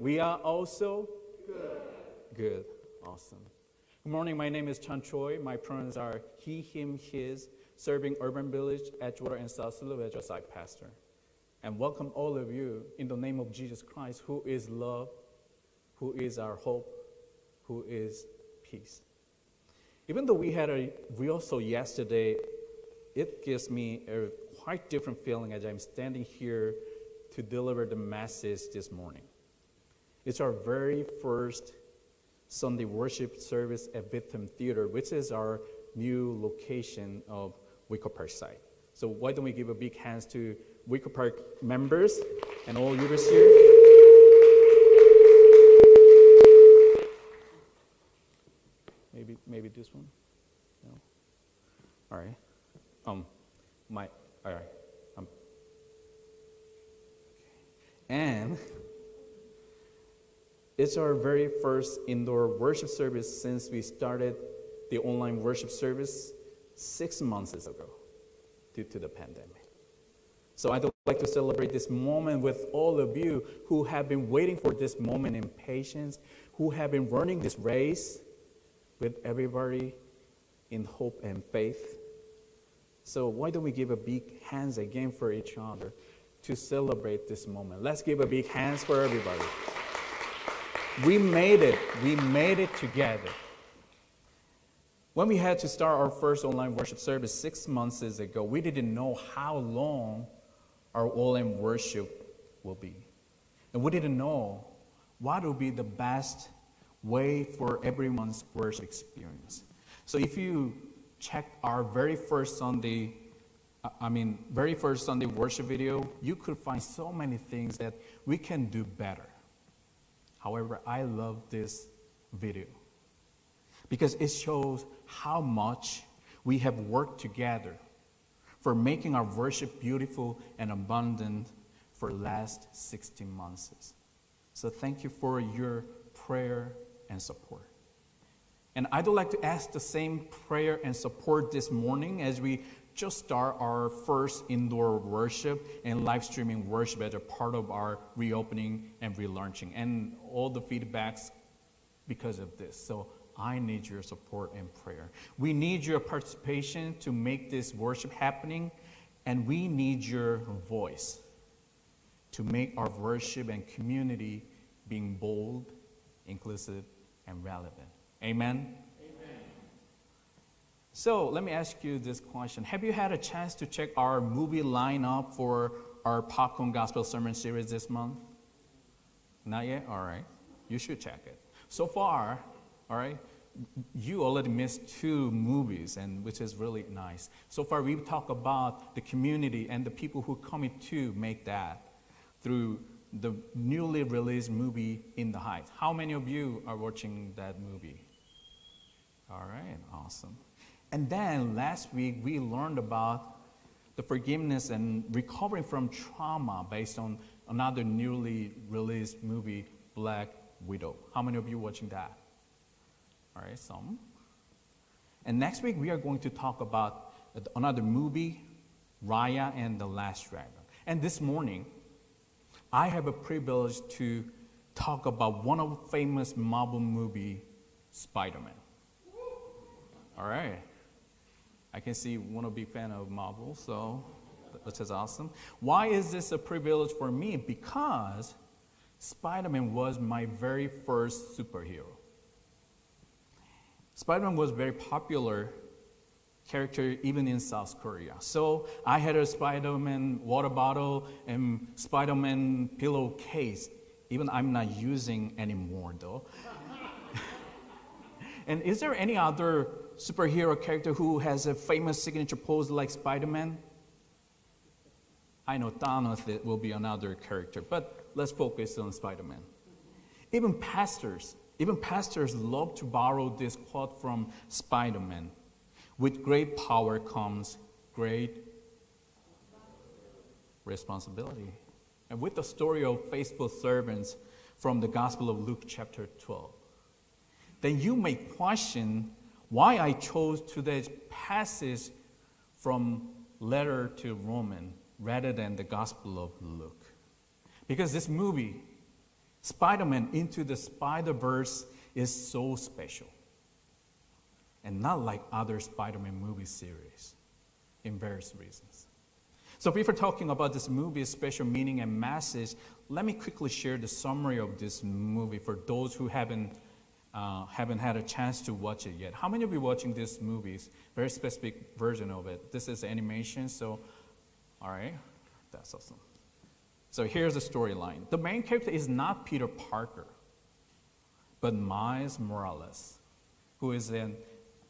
We are also good. Good. Awesome. Good morning. My name is Chan Choi. My pronouns are he, him, his, serving Urban Village, Edgewater, and South Loop as pastor. And welcome all of you in the name of Jesus Christ, who is love, who is our hope, who is peace. Even though we had a rehearsal yesterday, it gives me a quite different feeling as I'm standing here to deliver the message this morning. It's our very first Sunday worship service at Bitham Theater, which is our new location of Wicker Park site. So why don't we give a big hands to Wicker Park members and all users here? Maybe, maybe this one? No? All right. Um, my, all right. Um. And it's our very first indoor worship service since we started the online worship service six months ago due to the pandemic. So I'd like to celebrate this moment with all of you who have been waiting for this moment in patience, who have been running this race with everybody in hope and faith. So why don't we give a big hands again for each other to celebrate this moment? Let's give a big hands for everybody. We made it. We made it together. When we had to start our first online worship service six months ago, we didn't know how long our online worship will be. And we didn't know what would be the best way for everyone's worship experience. So if you check our very first Sunday, I mean, very first Sunday worship video, you could find so many things that we can do better. However, I love this video because it shows how much we have worked together for making our worship beautiful and abundant for the last 16 months. So thank you for your prayer and support. And I'd like to ask the same prayer and support this morning as we just start our first indoor worship and live streaming worship as a part of our reopening and relaunching, and all the feedbacks because of this. So I need your support and prayer. We need your participation to make this worship happening, and we need your voice to make our worship and community being bold, inclusive, and relevant. Amen? So let me ask you this question. Have you had a chance to check our movie lineup for our Popcorn Gospel Sermon series this month? Not yet? All right. You should check it. So far, all right, you already missed two movies, and which is really nice. So far, we've talked about the community and the people who come to make that through the newly released movie In the Heights. How many of you are watching that movie? All right, awesome. And then last week we learned about the forgiveness and recovering from trauma based on another newly released movie, Black Widow. How many of you watching that? All right, some. And next week we are going to talk about another movie, Raya and the Last Dragon. And this morning, I have a privilege to talk about one of the famous Marvel movie, Spider-Man. All right. I can see one of big fan of Marvel, so that is awesome. Why is this a privilege for me? Because Spider-Man was my very first superhero. Spider-Man was a very popular character even in South Korea. So I had a Spider-Man water bottle and Spider-Man pillowcase. Even I'm not using anymore though. and is there any other superhero character who has a famous signature pose like Spider-Man? I know Thanos will be another character, but let's focus on Spider-Man. Even pastors, even pastors love to borrow this quote from Spider-Man. With great power comes great responsibility. And with the story of faithful servants from the Gospel of Luke, chapter 12, then you may question why I chose today's passage from letter to Roman rather than the Gospel of Luke. Because this movie Spider Man Into the Spider Verse is so special and not like other Spider Man movie series in various reasons. So, before talking about this movie's special meaning and message, let me quickly share the summary of this movie for those who haven't, uh, haven't had a chance to watch it yet. How many of you watching this movie? Very specific version of it. This is animation, so, all right, that's awesome. So, here's the storyline the main character is not Peter Parker, but Miles Morales, who is an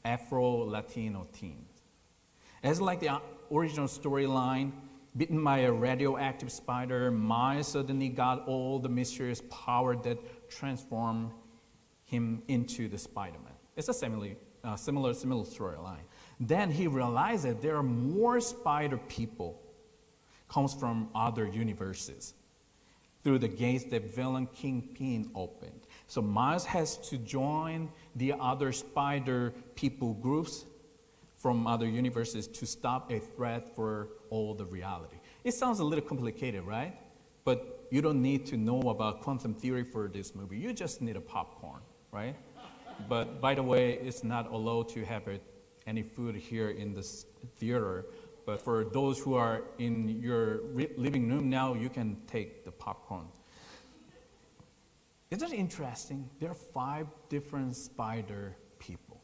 Afro Latino teen. As like the original storyline, bitten by a radioactive spider, Miles suddenly got all the mysterious power that transformed him into the Spider-Man. It's a similar, uh, similar, similar storyline. Then he realizes there are more spider people comes from other universes through the gates that villain Kingpin opened. So Miles has to join the other spider people groups from other universes to stop a threat for all the reality. It sounds a little complicated, right? But you don't need to know about quantum theory for this movie. You just need a popcorn, right? but by the way, it's not allowed to have any food here in this theater. But for those who are in your living room now, you can take the popcorn. Isn't it interesting? There are five different spider people.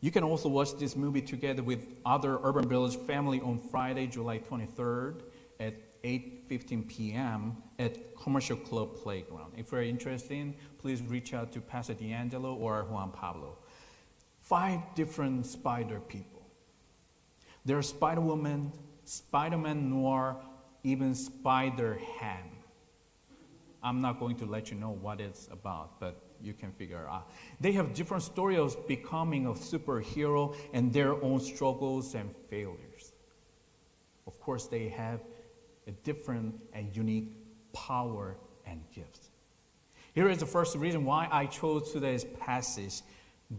You can also watch this movie together with other Urban Village family on Friday, July 23rd at 8:15 p.m. at Commercial Club Playground. If you're interested, please reach out to Pastor D'Angelo or Juan Pablo. Five different spider people. There are Spider Woman, Spider Man Noir, even Spider Ham. I'm not going to let you know what it's about, but you can figure out. They have different stories of becoming a superhero and their own struggles and failures. Of course, they have a different and unique power and gifts. Here is the first reason why I chose today's passage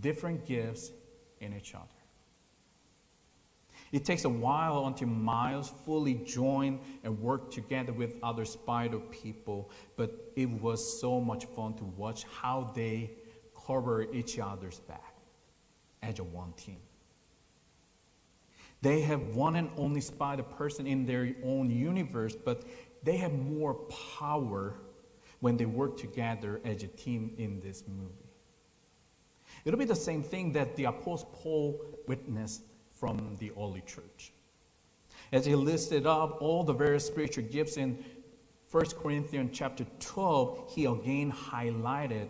different gifts in each other. It takes a while until Miles fully joined and worked together with other spider people, but it was so much fun to watch how they cover each other's back as a one team. They have one and only spider person in their own universe, but they have more power when they work together as a team in this movie. It'll be the same thing that the Apostle Paul witnessed from the early church. As he listed up all the various spiritual gifts in 1 Corinthians chapter 12, he again highlighted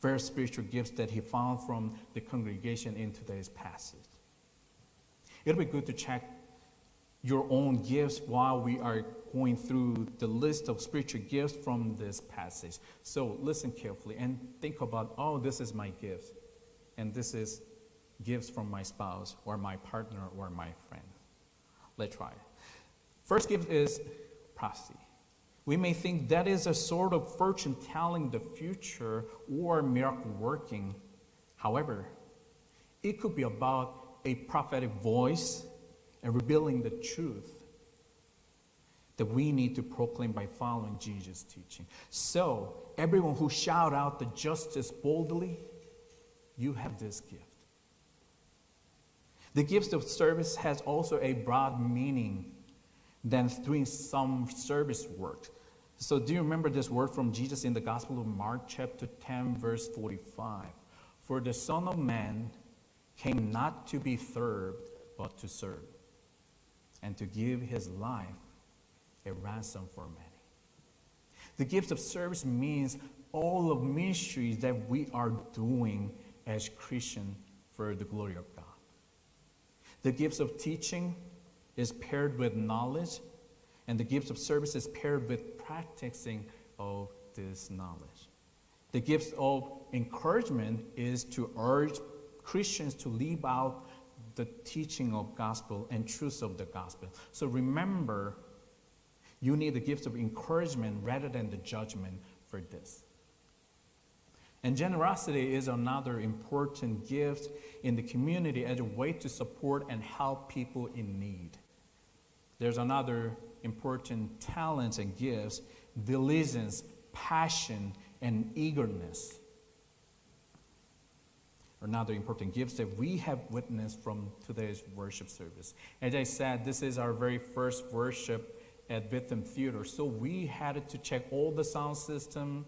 various spiritual gifts that he found from the congregation in today's passage. It'll be good to check your own gifts while we are going through the list of spiritual gifts from this passage. So listen carefully and think about, oh, this is my gift, and this is gifts from my spouse or my partner or my friend. Let's try. First gift is prophecy. We may think that is a sort of fortune telling the future or miracle working. However, it could be about a prophetic voice and revealing the truth that we need to proclaim by following Jesus' teaching. So, everyone who shout out the justice boldly, you have this gift. The gift of service has also a broad meaning than doing some service work. So, do you remember this word from Jesus in the Gospel of Mark, chapter 10, verse 45? For the Son of Man came not to be served, but to serve, and to give his life a ransom for many. The gift of service means all of ministries that we are doing as Christians for the glory of God. The gifts of teaching is paired with knowledge, and the gifts of service is paired with practicing of this knowledge. The gifts of encouragement is to urge Christians to live out the teaching of gospel and truths of the gospel. So remember, you need the gift of encouragement rather than the judgment for this. And generosity is another important gift in the community as a way to support and help people in need. There's another important talents and gifts, diligence, passion, and eagerness. Another important gift that we have witnessed from today's worship service. As I said, this is our very first worship at Bitham Theater, so we had to check all the sound system,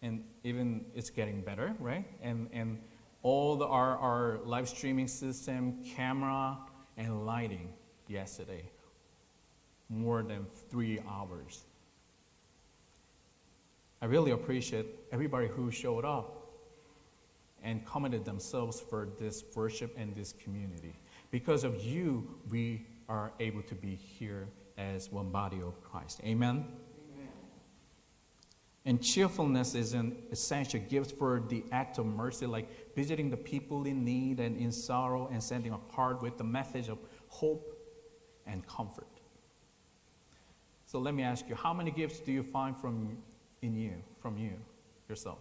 and even it's getting better, right? And, and all the, our, our live streaming system, camera, and lighting yesterday. More than three hours. I really appreciate everybody who showed up and committed themselves for this worship and this community. Because of you, we are able to be here as one body of Christ. Amen? And cheerfulness is an essential gift for the act of mercy, like visiting the people in need and in sorrow and sending a card with the message of hope and comfort. So let me ask you, how many gifts do you find from in you, from you, yourself?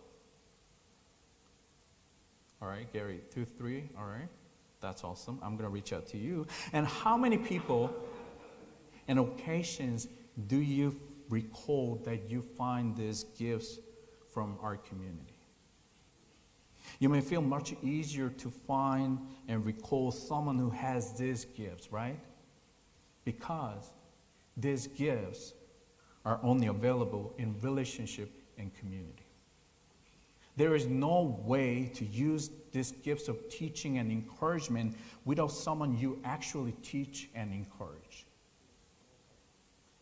All right, Gary, two, three, all right. That's awesome. I'm going to reach out to you. And how many people and occasions do you recall that you find these gifts from our community. You may feel much easier to find and recall someone who has these gifts, right? Because these gifts are only available in relationship and community. There is no way to use these gifts of teaching and encouragement without someone you actually teach and encourage.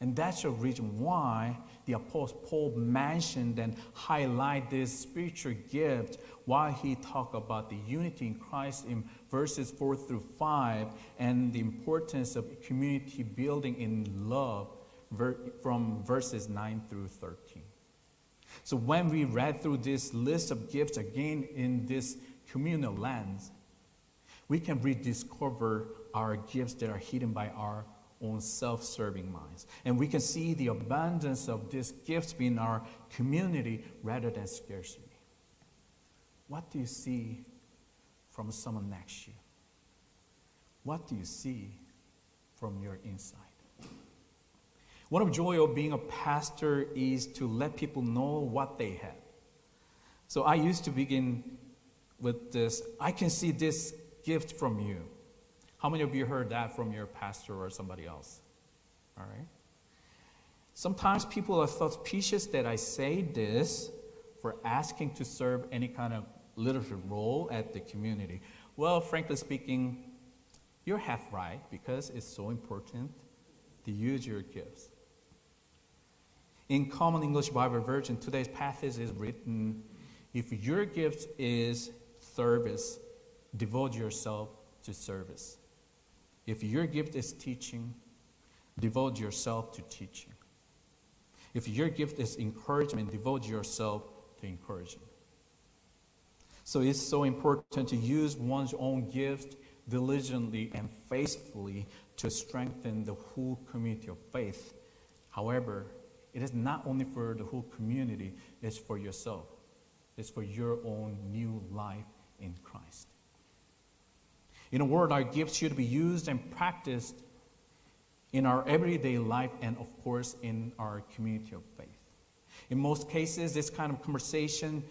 And that's the reason why the Apostle Paul mentioned and highlighted this spiritual gift while he talked about the unity in Christ in verses 4 through 5 and the importance of community building in love from verses 9 through 13. So when we read through this list of gifts again in this communal lens, we can rediscover our gifts that are hidden by our own self serving minds. And we can see the abundance of these gifts in our community rather than scarcity. What do you see from someone next to you? What do you see from your inside? One of joy of being a pastor is to let people know what they have. So I used to begin with this I can see this gift from you. How many of you heard that from your pastor or somebody else? All right. Sometimes people are suspicious that I say this for asking to serve any kind of leadership role at the community. Well, frankly speaking, you're half right because it's so important to use your gifts. In Common English Bible Version, today's passage is written if your gift is service, devote yourself to service. If your gift is teaching, devote yourself to teaching. If your gift is encouragement, devote yourself to encouraging. So it's so important to use one's own gift diligently and faithfully to strengthen the whole community of faith. However, it is not only for the whole community, it's for yourself. It's for your own new life in Christ. In a word, our gifts should be used and practiced in our everyday life and, of course, in our community of faith. In most cases, this kind of conversation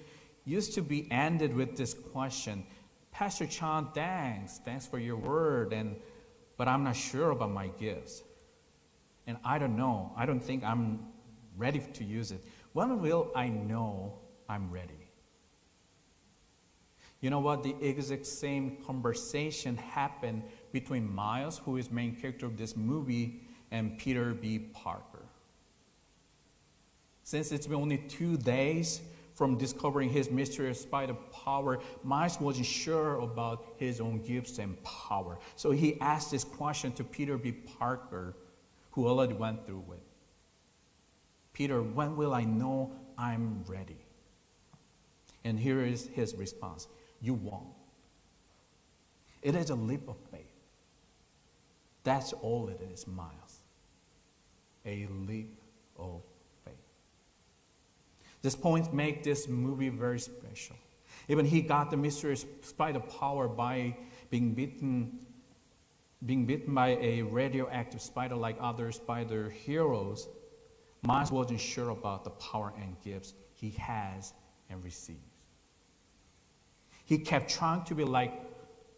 used to be ended with this question Pastor Chan, thanks. Thanks for your word, and, but I'm not sure about my gifts. And I don't know. I don't think I'm ready to use it. When will I know I'm ready? You know what? The exact same conversation happened between Miles, who is main character of this movie, and Peter B. Parker. Since it's been only two days from discovering his mysterious spider power, Miles wasn't sure about his own gifts and power. So he asked this question to Peter B. Parker, who already went through it. Peter, when will I know I'm ready? And here is his response you won't. It is a leap of faith. That's all it is, Miles. A leap of faith. This point makes this movie very special. Even he got the mysterious spider power by being bitten, being bitten by a radioactive spider like other spider heroes. Miles wasn't sure about the power and gifts he has and receives. He kept trying to be like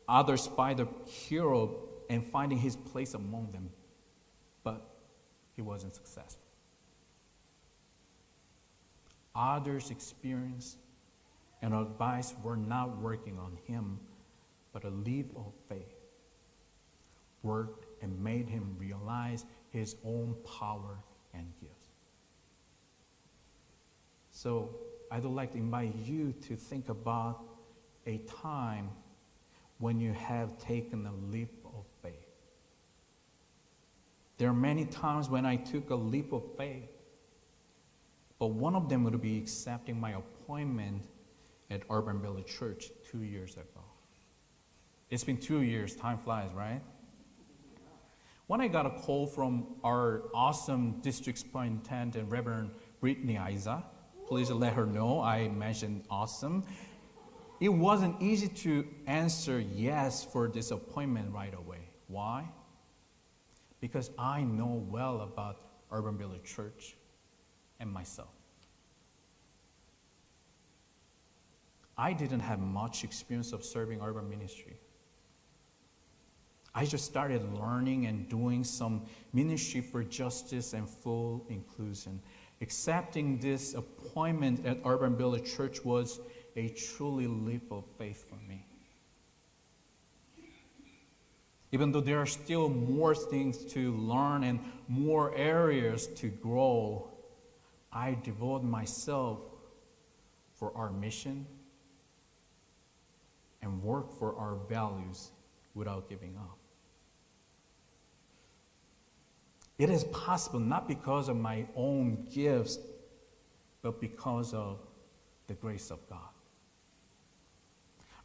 other spider hero and finding his place among them, but he wasn't successful. Others' experience and advice were not working on him, but a leap of faith worked and made him realize his own power and gifts. So, I'd like to invite you to think about a time when you have taken a leap of faith. There are many times when I took a leap of faith, but one of them would be accepting my appointment at Urban Village Church two years ago. It's been two years, time flies, right? When I got a call from our awesome district superintendent, Reverend Brittany Isa, please let her know I mentioned awesome. It wasn't easy to answer yes for this appointment right away. Why? Because I know well about Urban Village Church and myself. I didn't have much experience of serving urban ministry. I just started learning and doing some ministry for justice and full inclusion. Accepting this appointment at Urban Village Church was a truly leap of faith for me. Even though there are still more things to learn and more areas to grow, I devote myself for our mission and work for our values without giving up. It is possible not because of my own gifts, but because of the grace of God.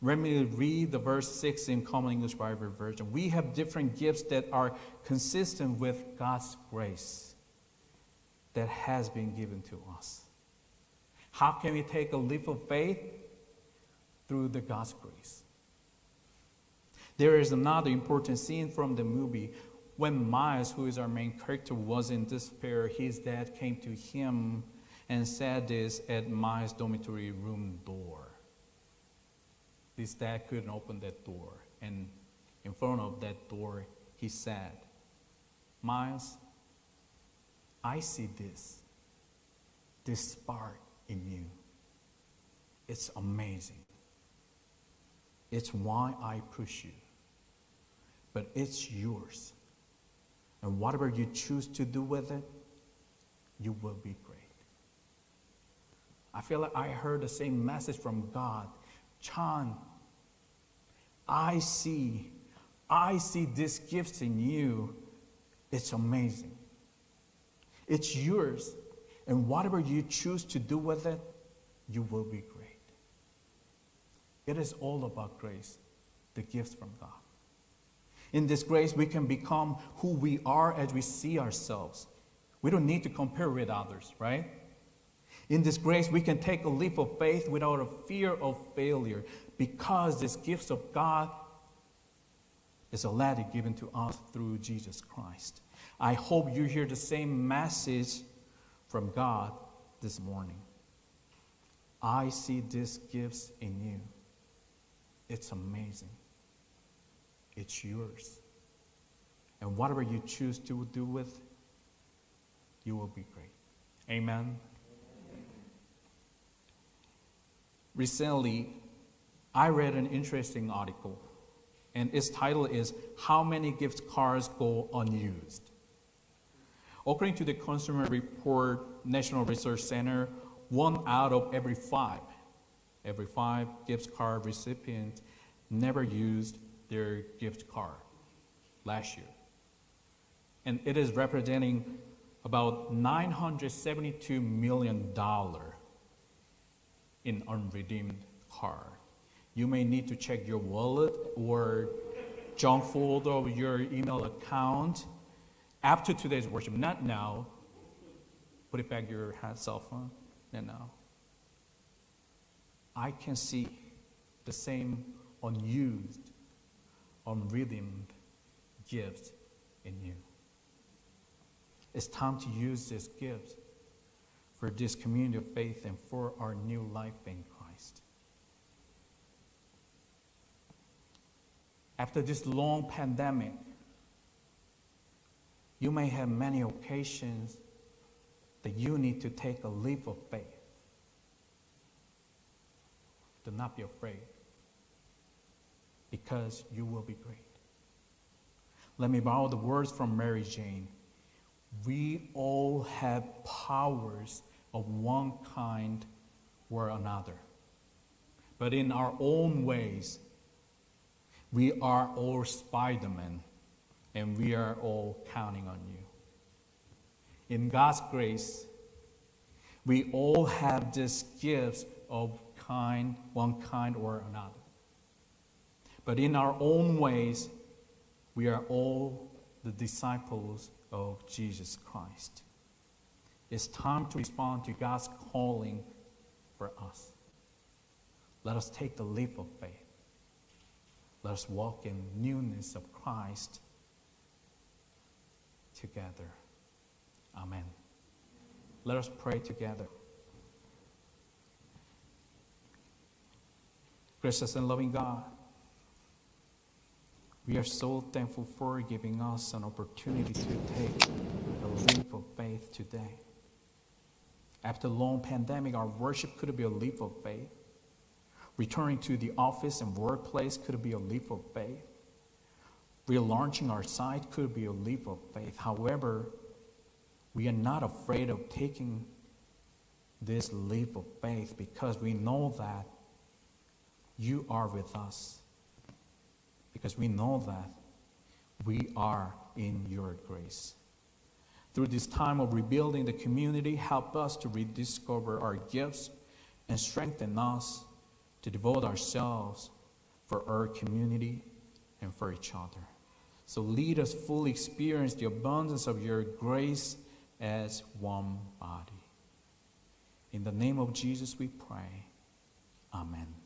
Let me read the verse 6 in Common English Bible Version. We have different gifts that are consistent with God's grace that has been given to us. How can we take a leap of faith? Through the God's grace. There is another important scene from the movie when Miles, who is our main character, was in despair, his dad came to him and said this at Miles' dormitory room door. This dad couldn't open that door, and in front of that door, he said, Miles, I see this, this spark in you. It's amazing. It's why I push you. But it's yours. And whatever you choose to do with it, you will be great. I feel like I heard the same message from God. John, I see, I see these gifts in you. It's amazing. It's yours. And whatever you choose to do with it, you will be great. It is all about grace, the gifts from God. In this grace, we can become who we are as we see ourselves. We don't need to compare with others, right? In this grace, we can take a leap of faith without a fear of failure because this gift of God is a ladder given to us through Jesus Christ. I hope you hear the same message from God this morning. I see these gifts in you. It's amazing. It's yours. And whatever you choose to do with, you will be great. Amen. Recently, I read an interesting article, and its title is How Many Gift Cards Go Unused? According to the Consumer Report National Research Center, one out of every five, every five gift card recipients never used their gift card last year. And it is representing about $972 million in unredeemed card. You may need to check your wallet or junk folder of your email account after today's worship. Not now. Put it back your cell phone. Not now. I can see the same unused unredeemed gift in you. It's time to use this gift for this community of faith and for our new life in Christ. After this long pandemic, you may have many occasions that you need to take a leap of faith. Do not be afraid because you will be great. Let me borrow the words from Mary Jane. We all have powers of one kind or another. But in our own ways, we are all Spider Man and we are all counting on you. In God's grace, we all have these gifts of kind, one kind or another. But in our own ways, we are all the disciples of Jesus Christ. It's time to respond to God's calling for us. Let us take the leap of faith. Let us walk in newness of Christ together. Amen. Let us pray together. Gracious and loving God, we are so thankful for giving us an opportunity to take a leap of faith today. After a long pandemic, our worship could be a leap of faith. Returning to the office and workplace could be a leap of faith. Relaunching our site could be a leap of faith. However, we are not afraid of taking this leap of faith because we know that you are with us because we know that we are in your grace. Through this time of rebuilding the community, help us to rediscover our gifts and strengthen us to devote ourselves for our community and for each other. So lead us fully experience the abundance of your grace as one body. In the name of Jesus we pray. Amen.